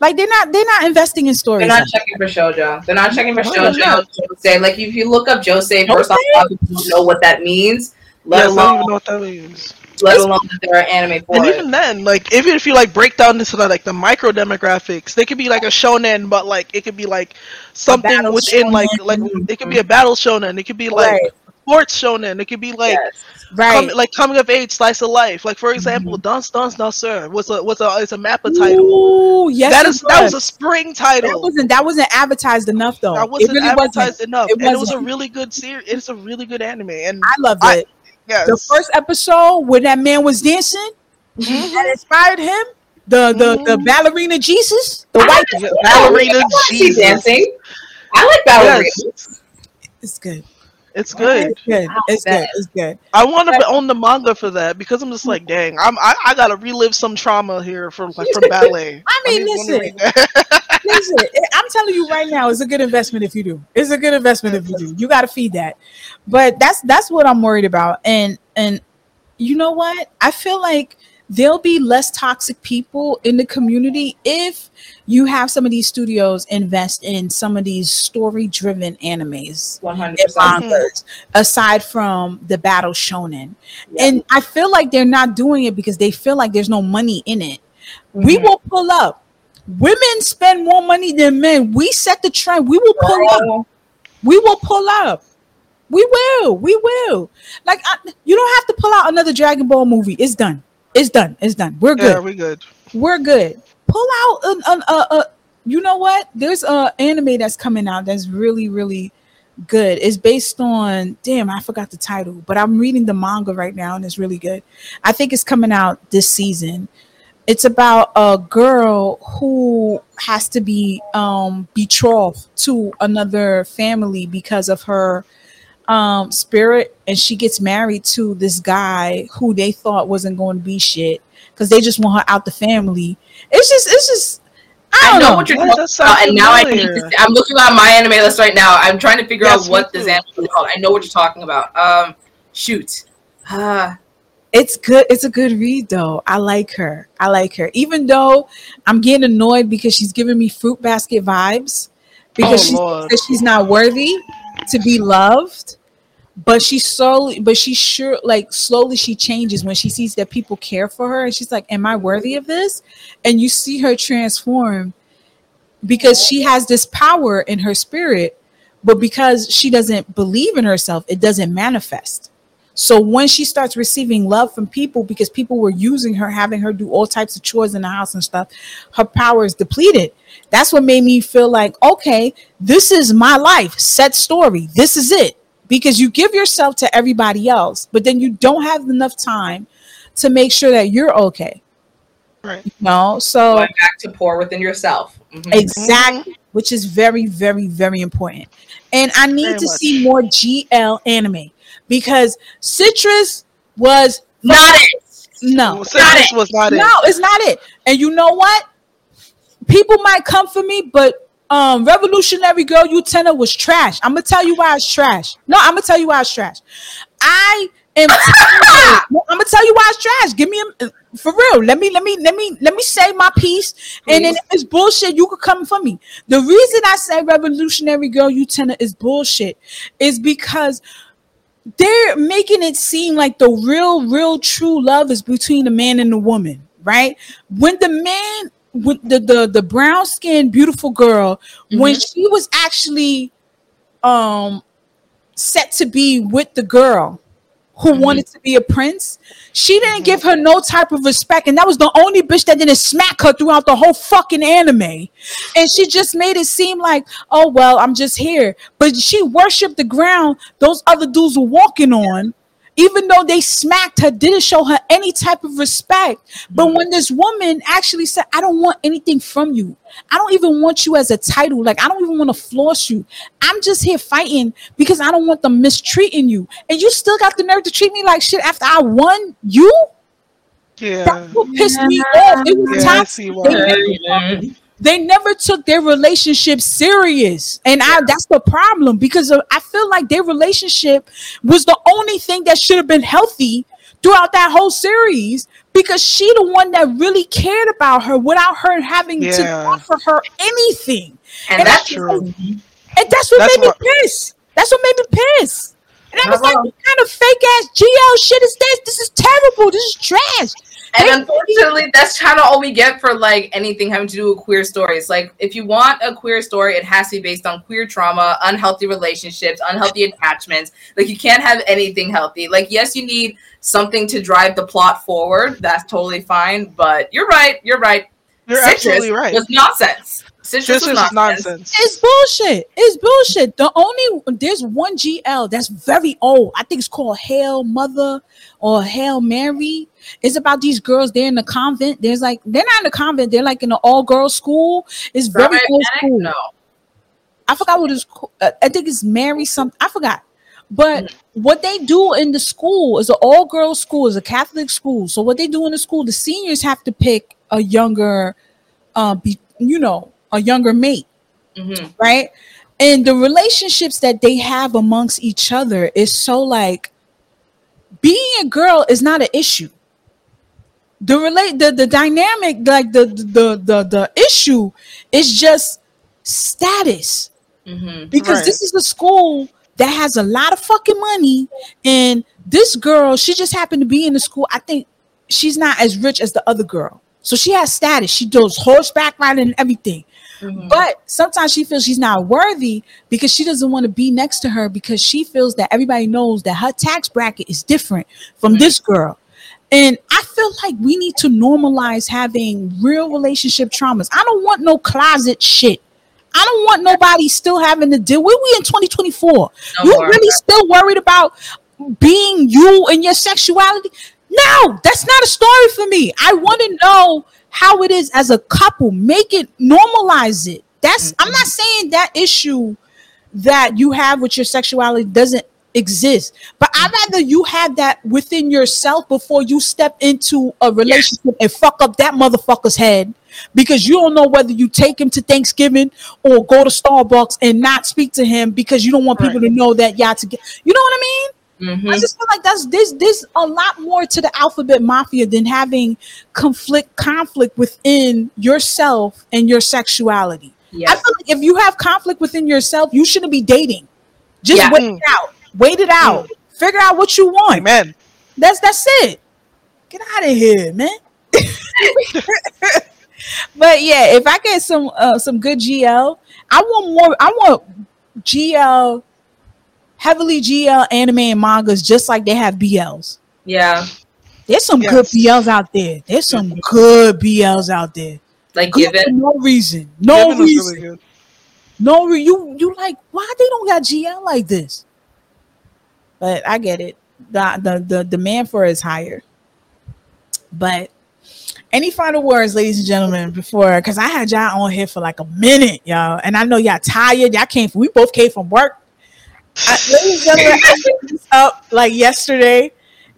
Like they're not they're not investing in stories. They're stories. not checking for shoujo. They're not checking for Oh, shoujo. yeah. Josei. Like if you look up Josei, first off, Josei? a lot of people don't know what that means. Let Yes, I don't alone, even know what that means. let alone that there are anime for And it. even then, like even if you like break down this into like the micro demographics, they could be like a shonen, but like it could be like something within like shonen. like it could be a battle shonen. It could be like Right. sports shonen. It could be like Yes. right. com- like coming of age slice of life. Like for example, Mm-hmm. Dance Dance Danseur was a was a it's a Mappa title. Ooh, yes, that it is that was a spring title. that wasn't that wasn't advertised enough though. That It wasn't really advertised enough, It and it was a really good series. It's a really good anime, and I loved I- it. Yes, the first episode where that man was dancing Mhm. that inspired him. The the the Mhm. ballerina Jesus, the I white. like- Yeah, I ballerina Jesus. dancing. I like ballerina. Yes, It's good. it's good. It's good. It's good. It's good. I want to own the manga for that because I'm just like, dang, I'm I, I gotta relive some trauma here from like from (laughs) ballet. I mean, need- wanna listen. (laughs) I'm telling you right now, it's a good investment if you do. It's a good investment if you do. You got to feed that. But that's that's what I'm worried about. And and you know what? I feel like there'll be less toxic people in the community if you have some of these studios invest in some of these animes hundred and percent. mangas, aside from the battle shonen. Yeah. And I feel like they're not doing it because they feel like there's no money in it. We Mhm. will pull up. Women spend more money than men. We set the trend. We will pull up. We will pull up. We will. We will. Like I, you don't have to pull out another Dragon Ball movie. It's done. It's done. It's done. We're good. yeah, we good. We're good. Pull out an, an uh, uh, you know what? There's a anime that's coming out that's really really good. It's based on damn, I forgot the title, but I'm reading the manga right now and it's really good. I think it's coming out this season. It's about a girl who has to be um betrothed to another family because of her um spirit and she gets married to this guy who they thought wasn't going to be shit because they just want her out the family. It's just, it's just, I I don't know know. what you're talking does that sound about, and now I need familiar? to. See, I'm looking on my anime list right now. I'm trying to figure Yes, out what this anime is called. I know what you're talking about. Um, shoot. Ah, It's good. It's a good read though. I like her. I like her. Even though I'm getting annoyed because she's giving me fruit basket vibes because Oh, she she's not worthy to be loved. But she slowly, but she sure like slowly she changes when she sees that people care for her, and she's like, "Am I worthy of this?" And you see her transform because she has this power in her spirit, but because she doesn't believe in herself, it doesn't manifest. So when she starts receiving love from people because people were using her, having her do all types of chores in the house and stuff, her power is depleted. That's what made me feel like, okay, this is my life, set story. This is it. Because you give yourself to everybody else, but then you don't have enough time to make sure that you're okay. Right. No, so going back to pour within yourself. Mhm. exactly, which is very, very, very important. And I need Very to much. see more GL anime because Citrus was Not it. no, Well, Citrus was not it. no, it's not it. And you know what? People might come for me, but um, Revolutionary Girl Utena was trash. I'm gonna tell you why it's trash. No, I'm gonna tell you why it's trash. I And I'm gonna tell you why it's trash. Give me a for real. Let me let me let me let me say my piece, and then if it's bullshit, you could come for me. The reason I say Revolutionary Girl Utena is bullshit is because they're making it seem like the real, real, true love is between the man and the woman, right? When the man, with the the, the brown skinned beautiful girl, mm-hmm. when she was actually um set to be with the girl who mm-hmm. wanted to be a prince. She didn't mm-hmm. give her no type of respect, and that was the only bitch that didn't smack her throughout the whole fucking anime. And she just made it seem like, oh well, I'm just here. But she worshipped the ground those other dudes were walking on even though they smacked her, didn't show her any type of respect. But when this woman actually said, I don't want anything from you, I don't even want you as a title, like, I don't even want to floss you. I'm just here fighting because I don't want them mistreating you. And you still got the nerve to treat me like shit after I won you? Yeah. That's what pissed yeah. me off. It was yeah, toxic they never took their relationship serious and I, that's the problem because i feel like their relationship was the only thing that should have been healthy throughout that whole series because she the one that really cared about her without her having yeah. to offer her anything and, and that's true and that's what that's made what, me piss that's what made me piss and I was like, what kind of fake ass GL shit is this? This is terrible. This is trash. And unfortunately, that's kind of all we get for like anything having to do with queer stories. Like, if you want a queer story, it has to be based on queer trauma, unhealthy relationships, unhealthy attachments. Like, you can't have anything healthy. Like, yes, you need something to drive the plot forward. That's totally fine. But you're right. You're right. You're Citrus absolutely right. Was nonsense. Citrus, Citrus is nonsense. It's bullshit. It's bullshit. The only there's one GL that's very old. I think it's called Hail Mother or Hail Mary. It's about these girls. They're in the convent. There's like they're not in the convent. They're like in an all girls school. It's very old school. No. I forgot what it's. Uh, I think it's Mary something. I forgot. But mm. what they do in the school is an all girls school, is a Catholic school. So what they do in the school, the seniors have to pick a younger, uh, be, you know, a younger mate, mm-hmm. right? And the relationships that they have amongst each other is so like being a girl is not an issue the relate the, the dynamic like the the the the issue is just status mm-hmm. because right. this is a school that has a lot of fucking money and this girl she just happened to be in the school i think she's not as rich as the other girl so she has status she does horseback riding and everything mm-hmm. but sometimes she feels she's not worthy because she doesn't want to be next to her because she feels that everybody knows that her tax bracket is different from mm-hmm. this girl and I feel like we need to normalize having real relationship traumas. I don't want no closet shit. I don't want nobody still having to deal. Where we in 2024? No you more. really still worried about being you and your sexuality? No, that's not a story for me. I want to know how it is as a couple. Make it normalize it. That's mm-hmm. I'm not saying that issue that you have with your sexuality doesn't exist. But I'd rather you have that within yourself before you step into a relationship yes. and fuck up that motherfucker's head because you don't know whether you take him to Thanksgiving or go to Starbucks and not speak to him because you don't want people right. to know that y'all together. You know what I mean? Mm-hmm. I just feel like that's this this a lot more to the alphabet mafia than having conflict conflict within yourself and your sexuality. Yes. I feel like if you have conflict within yourself, you shouldn't be dating. Just yeah. wait it out. Wait it out. Mm. Figure out what you want. Amen. That's that's it. Get out of here, man. (laughs) but yeah, if I get some uh, some good GL, I want more. I want GL, heavily GL anime and mangas, just like they have BLs. Yeah, there's some yes. good BLs out there. There's some mm-hmm. good BLs out there. Like good given no reason, no given reason, really no re- you you like why they don't got GL like this? But I get it. The the, the demand for it is higher. But any final words, ladies and gentlemen, before because I had y'all on here for like a minute, y'all, and I know y'all tired. Y'all came from we both came from work. I, ladies and gentlemen, I up like yesterday,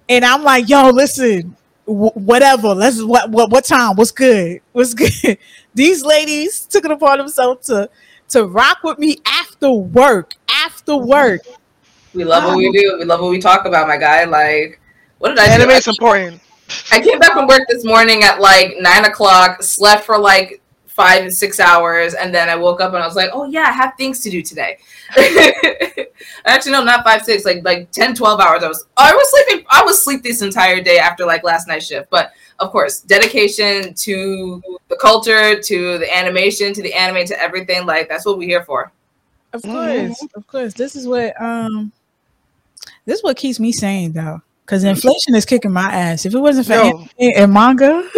and I'm like, yo, listen, w- whatever. Let's what what what time? What's good? What's good? (laughs) These ladies took it upon themselves to to rock with me after work. After work We love what we do. We love what we talk about, my guy. Like, what did I do? Anime I is important. I came back from work this morning at like nine o'clock, slept for like five and six hours, and then I woke up and I was like, oh yeah, I have things to do today. (laughs) Actually, no, not five, six, like like 10, 12 hours. I was I was sleeping, I was sleep this entire day after like last night's shift. But of course, dedication to the culture, to the animation, to the anime, to everything, like that's what we're here for. Of course, of course. This is what um this is what keeps me sane though. Because inflation is kicking my ass. If it wasn't for Yo. anime and manga,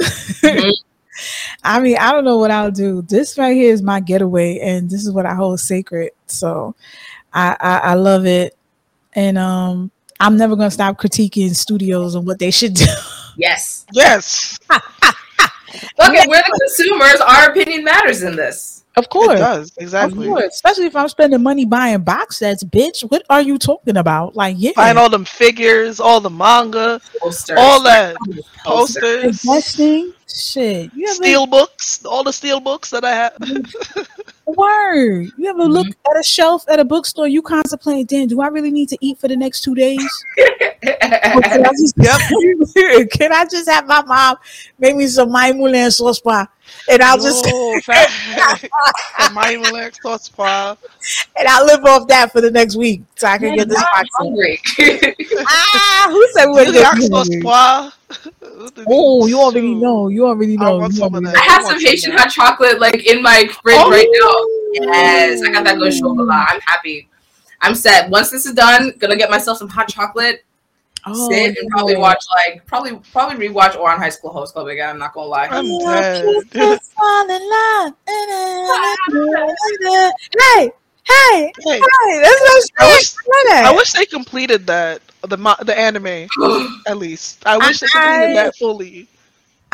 Mhm. (laughs) (laughs) I mean, I don't know what I'll do. This right here is my getaway, and this is what I hold sacred. So I I, I love it. And um I'm never gonna stop critiquing studios and what they should do. (laughs) Yes. Yes, (laughs) Look, we're the consumers. Our opinion matters in this. Of course. it course. does Of exactly. course. Especially if I'm spending money buying box sets, bitch. What are you talking about? Like, yeah. Find all them figures, all the manga, Posters. all that Posters. posters, investing. Shit. You ever steel books, all the steel books that I have. (laughs) (laughs) word? You ever look mm-hmm. at a shelf at a bookstore? You contemplate, damn, do I really need to eat for the next two days? (laughs) Can I just, (laughs) can I just have my mom make me some maimule and sauce pa, and I'll just No, fact. My relax sauce pie. and I'll live off that for the next week so I can get this I'm box. hungry. (laughs) Ah, who said we Relax sauce pie. Oh, you already know. You already know. want You some already that. I have some Haitian hot chocolate like in my fridge Oh. right now. Yes, I got that good chocolate. I'm happy. I'm set. Once this is done, gonna get myself some hot chocolate. Oh, sit and probably watch like probably probably rewatch Ouran High School Host Club again. I'm not gonna lie. I'm Oh, dead. (laughs) fall in love. (laughs) Hey, hey, Hey, hey, that's what I I'm wish- I wish they completed that the the anime at least. I wish they completed I- that fully.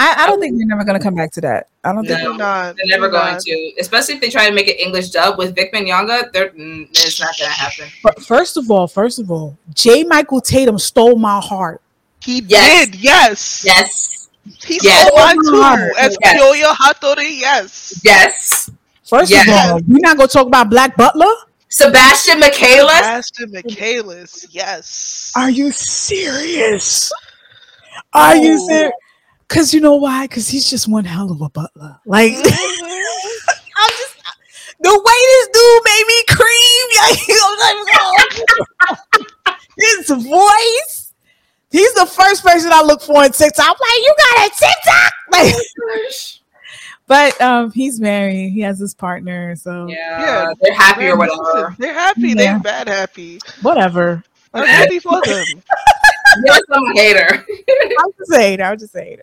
I, I don't think they're never gonna come back to that. I don't think. No. They're not. They're never they're going not. to, especially if they try to make an English dub with Vic Mignogna. They're mm, it's not gonna happen. But first of all, first of all, J. Michael Tatum stole my heart. He Yes. did. Yes. Yes, He Yes. stole mine too. As yes. Kyoya Hattori. Yes. yes. First Yes. of all, we're not gonna talk about Black Butler. Sebastian Michaelis. Ashton Michaelis. Yes. Are you serious? Are you Oh. serious? Because you know why? Because he's just one hell of a butler. Like (laughs) I'm just the way this dude made me cream. (laughs) Like, (laughs) his voice. He's the first person I look for in TikTok. I'm like, you got a TikTok? Like, but um, he's married. He has his partner. So Yeah, Yeah. they're happy or They're- whatever. They're happy. Yeah. They're bad happy. whatever. I'm happy for them. Yes, I'm a hater. I'm just saying. I'm just saying.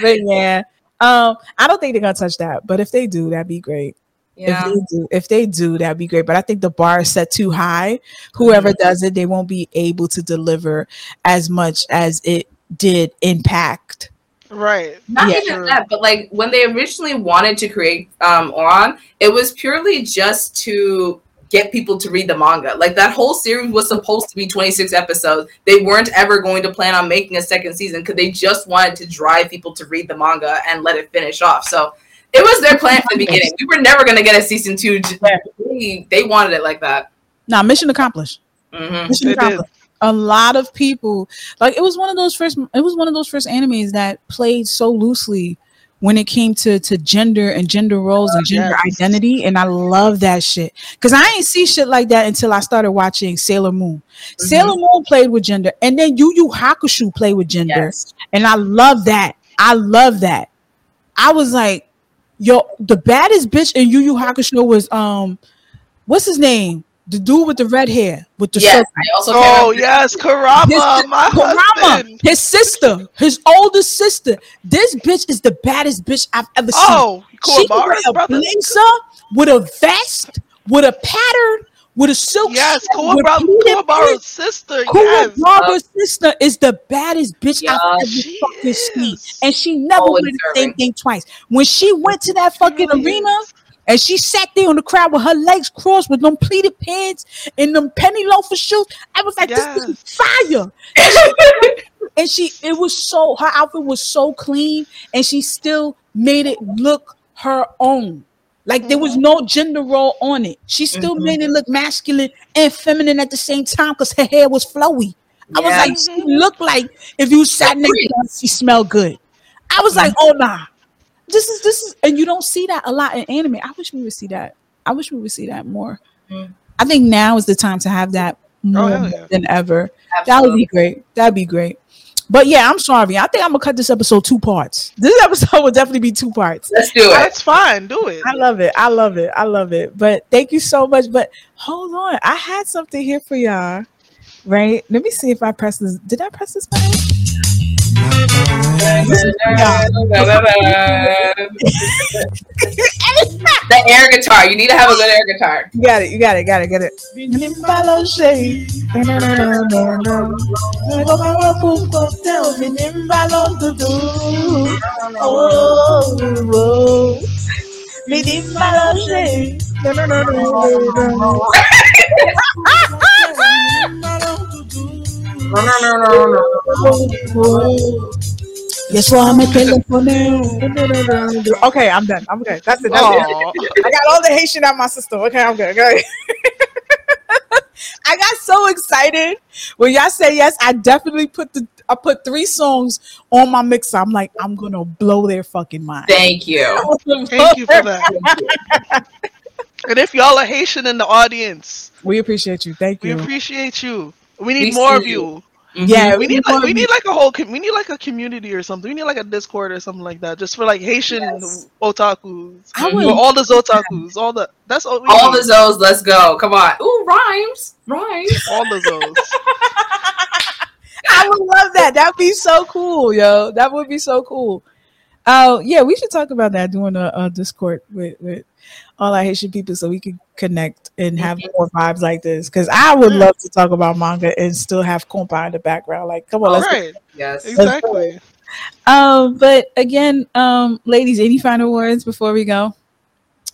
But yeah, um, I don't think they're gonna touch that. But if they do, that'd be great. Yeah. If they do, if they do, that'd be great. But I think the bar is set too high. Whoever does it, they won't be able to deliver as much as it did impact. Right. Not Yeah. even that, but like when they originally wanted to create um Ouran, it was purely just to get people to read the manga. Like that whole series was supposed to be 26 episodes. They weren't ever going to plan on making a second season because they just wanted to drive people to read the manga and let it finish off. So it was their plan from the beginning. We were never gonna get a season two. They, they wanted it like that. Now, mission accomplished. hmm Mission They did. accomplished. A lot of people like it was one of those first. It was one of those first animes that played so loosely when it came to to gender and gender roles and gender Yes. identity, and I love that shit because I ain't see shit like that until I started watching Sailor Moon. Sailor Moon played with gender, and then Yu Yu Hakusho played with gender, Yes. and I love that. I love that. I was like, yo, the baddest bitch in Yu Yu Hakusho was um, what's his name? The dude with the red hair with the Yes. I also Oh can't yes, Kurama, my Kurama, husband. his sister, his oldest sister. This bitch is the baddest bitch I've ever seen. Oh, she wear a brother. blazer with a vest, with a pattern, with a silk Yes, shirt, with Kuwabara, pleated Kuwabara's sister. Yes. Sister is the baddest bitch Yeah, I've ever she fucking seen. And she never Always did the same thing twice. When she went to that fucking Really arena, is. And she sat there on the crowd with her legs crossed with them pleated pants and them penny loafer shoes. I was like, this is fire. (laughs) And she, it was so, her outfit was so clean and she still made it look her own. Like there was no gender role on it. She still Mhm. made it look masculine and feminine at the same time because her hair was flowy. I was like, she looked like if you sat next to her, she smelled good. I was like, oh nah. This is this is and you don't see that a lot in anime. I wish we would see that. I wish we would see that more. Mm. I think now is the time to have that more hell yeah. than ever. That would be great. That'd be great. But yeah, I'm sorry. I think I'm gonna cut this episode two parts. (laughs) This episode will definitely be two parts. Let's do it. That's fine. Do it. I love it. I love it. I love it. But thank you so much. But hold on. I had something here for y'all. Right? Let me see if I press this. Did I press this button? The air guitar. You need to have a good air guitar. You got it. You got it. Got it. Got it. No, no, no, no, no. Yes, well, I'm a telephone. Okay, I'm done. I'm good. That's it. That's it. Oh. I got all the Haitian out my system. Okay, I'm good. Okay. (laughs) I got so excited when y'all say yes. I definitely put the I put three songs on my mixer. I'm like, I'm gonna blow their fucking mind. Thank you. (laughs) Thank you for that. And if y'all are Haitian in the audience, We appreciate you. Thank you. we appreciate you. We need We more of you. you. Mm-hmm. Yeah, We need like we need like a whole com- we need like a community or something. We need like a Discord or something like that, just for like Haitian Yes. otakus. I For would- all the otakus, all the that's all we All need. the Zoes, let's go. Come on. Ooh, rhymes. Rhymes. all the those. (laughs) I would love that. That'd be so cool, yo. That would be so cool. Oh yeah, we should talk about that doing a, a Discord with, with all our Haitian people so we can connect and have Mhm. more vibes like this. Because I would love to talk about manga and still have compa in the background. Like, come on, let's right, Yes. exactly. Um, but again, um, ladies, any final words before we go?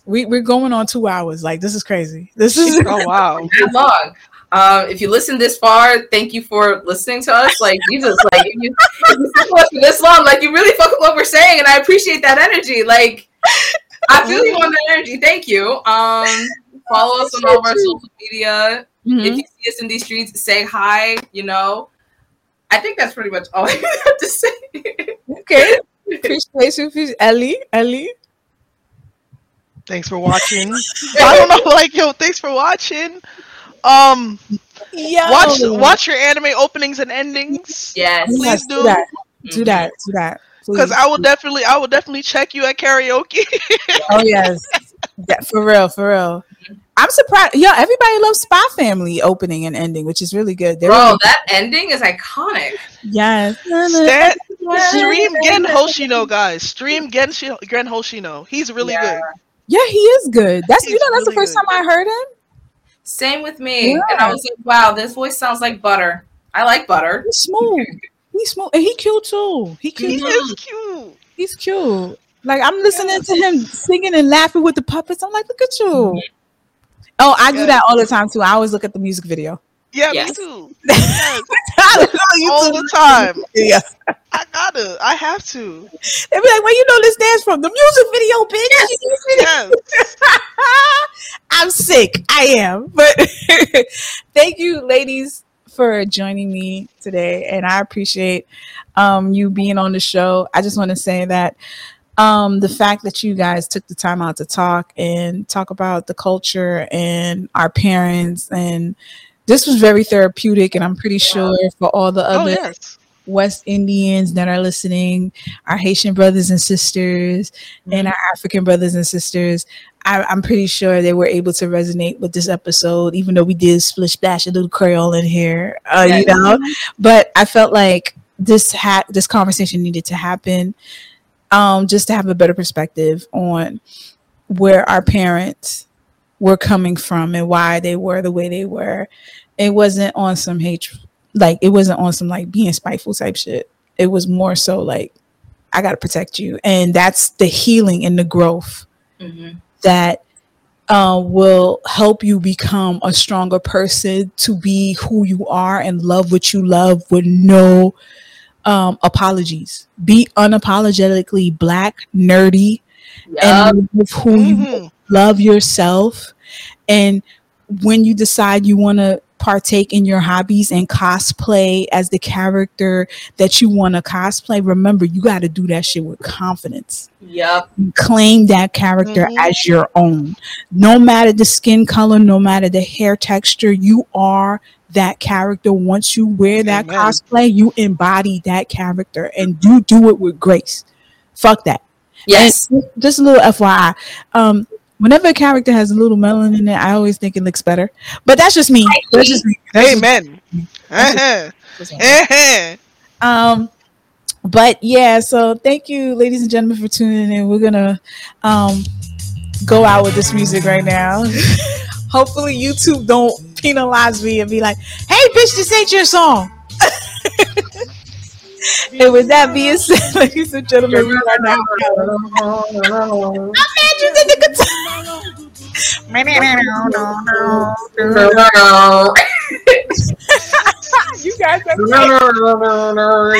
We we're going on two hours. Like this is crazy. This is Oh wow. (laughs) That long. Um, if you listen this far, thank you for listening to us. Like Jesus, like if you, if you stick with us for this long, like you really fuck with what we're saying, and I appreciate that energy. Like I feel you on that energy. Thank you. Um, (laughs) follow us on all of our social media. Mhm. If you see us in these streets, say hi. You know, I think that's pretty much all (laughs) I have to say. okay. (laughs) Appreciate you, appreciate- Ellie. Ellie. Thanks for watching. I don't know, like yo, thanks for watching. Um, Yo. watch watch your anime openings and endings. yes, Please Yes, do. that. Do that. Do that. Because. I will definitely, I will definitely check you at karaoke. (laughs) Oh yes, yeah, for real, for real. I'm surprised. Yo, everybody loves Spy Family opening and ending, which is really good. They're Bro, really- that ending is iconic. yes. Stan, stream Gen Hoshino, guys. Stream Gen, Shi- Gen Hoshino. He's really Yeah. good. Yeah, he is good. That's you know that's the first good. time I heard him. Same with me. Yeah. And I was like, wow, this voice sounds like butter. I like butter. He's smooth. (laughs) He's smooth, and he cute too. He He cute. is cute. He's cute. Like I'm listening to him singing and laughing with the puppets. I'm like, look at you. Oh, I do that all the time too. I always look at the music video. Yeah, Yes. me too. (laughs) Yes, I look on all the time. video. I gotta. I have to. They be like, "Where you know this dance from? The music video, bitch." Yes. (laughs) I'm sick. I am. But (laughs) thank you, ladies, for joining me today. And I appreciate um, you being on the show. I just want to say that um, the fact that you guys took the time out to talk and talk about the culture and our parents and this was very therapeutic and i'm pretty sure for all the Oh other yes. West Indians that are listening, our Haitian brothers and sisters, and our African brothers and sisters. I, I'm pretty sure they were able to resonate with this episode, even though we did splish splash a little Creole in here, uh, you Yeah. know. But I felt like this had this conversation needed to happen, um, just to have a better perspective on where our parents were coming from and why they were the way they were. It wasn't on some hatred like it wasn't on some like being spiteful type shit. It was more so like I gotta protect you, and that's the healing and the growth Mhm. that uh, will help you become a stronger person to be who you are and love what you love with no um, apologies. Be unapologetically black, nerdy, Yup. and who you Mhm. love yourself and when you decide you want to partake in your hobbies and cosplay as the character that you want to cosplay remember you got to do that shit with confidence Yup. claim that character Mhm. as your own no matter the skin color no matter the hair texture you are that character once you wear that Amen. cosplay you embody that character and you do it with grace fuck that Yes. and just a little FYI. Um, whenever a character has a little melanin in it, I always think it looks better. But that's just me. That's just me. That's Amen. Uh-huh. Uh-huh. um, but yeah. So thank you, ladies and gentlemen, for tuning in. We're gonna um go out with this music right now. (laughs) Hopefully, YouTube don't penalize me and be like, "Hey, bitch, this ain't your song." (laughs) and with that being said, (laughs) ladies and gentlemen, we are now. Andrew's (laughs) in the guitar. you guys are You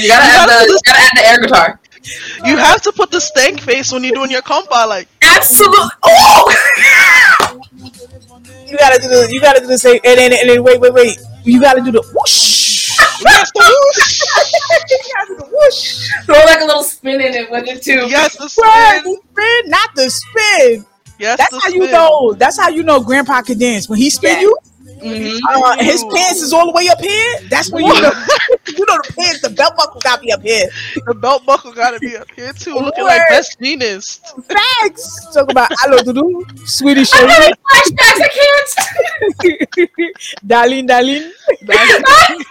gotta add the you gotta add the air guitar. You have to put the stank face when you're doing your compa. Like, Absolutely. Oh. You gotta do the. You gotta do the same. And then, and then, wait, wait, wait. You gotta do the whoosh. Yes, the whoosh. (laughs) you the whoosh. Throw like a little spin in it with it too. Yes, the Right, spin. the spin, not the spin. Yes, That's the how you know. That's how you know Grandpa can dance. When he spin Yeah. you, Mhm. uh, his pants is all the way up here. That's when you know. (laughs) you know the pants. The belt buckle got to be up here. The belt buckle gotta be up here too, looking Word. like best Venus. Facts. Talk about hello, do Swedish. (laughs) I'm having flashbacks. I can't. darling, darling. That's-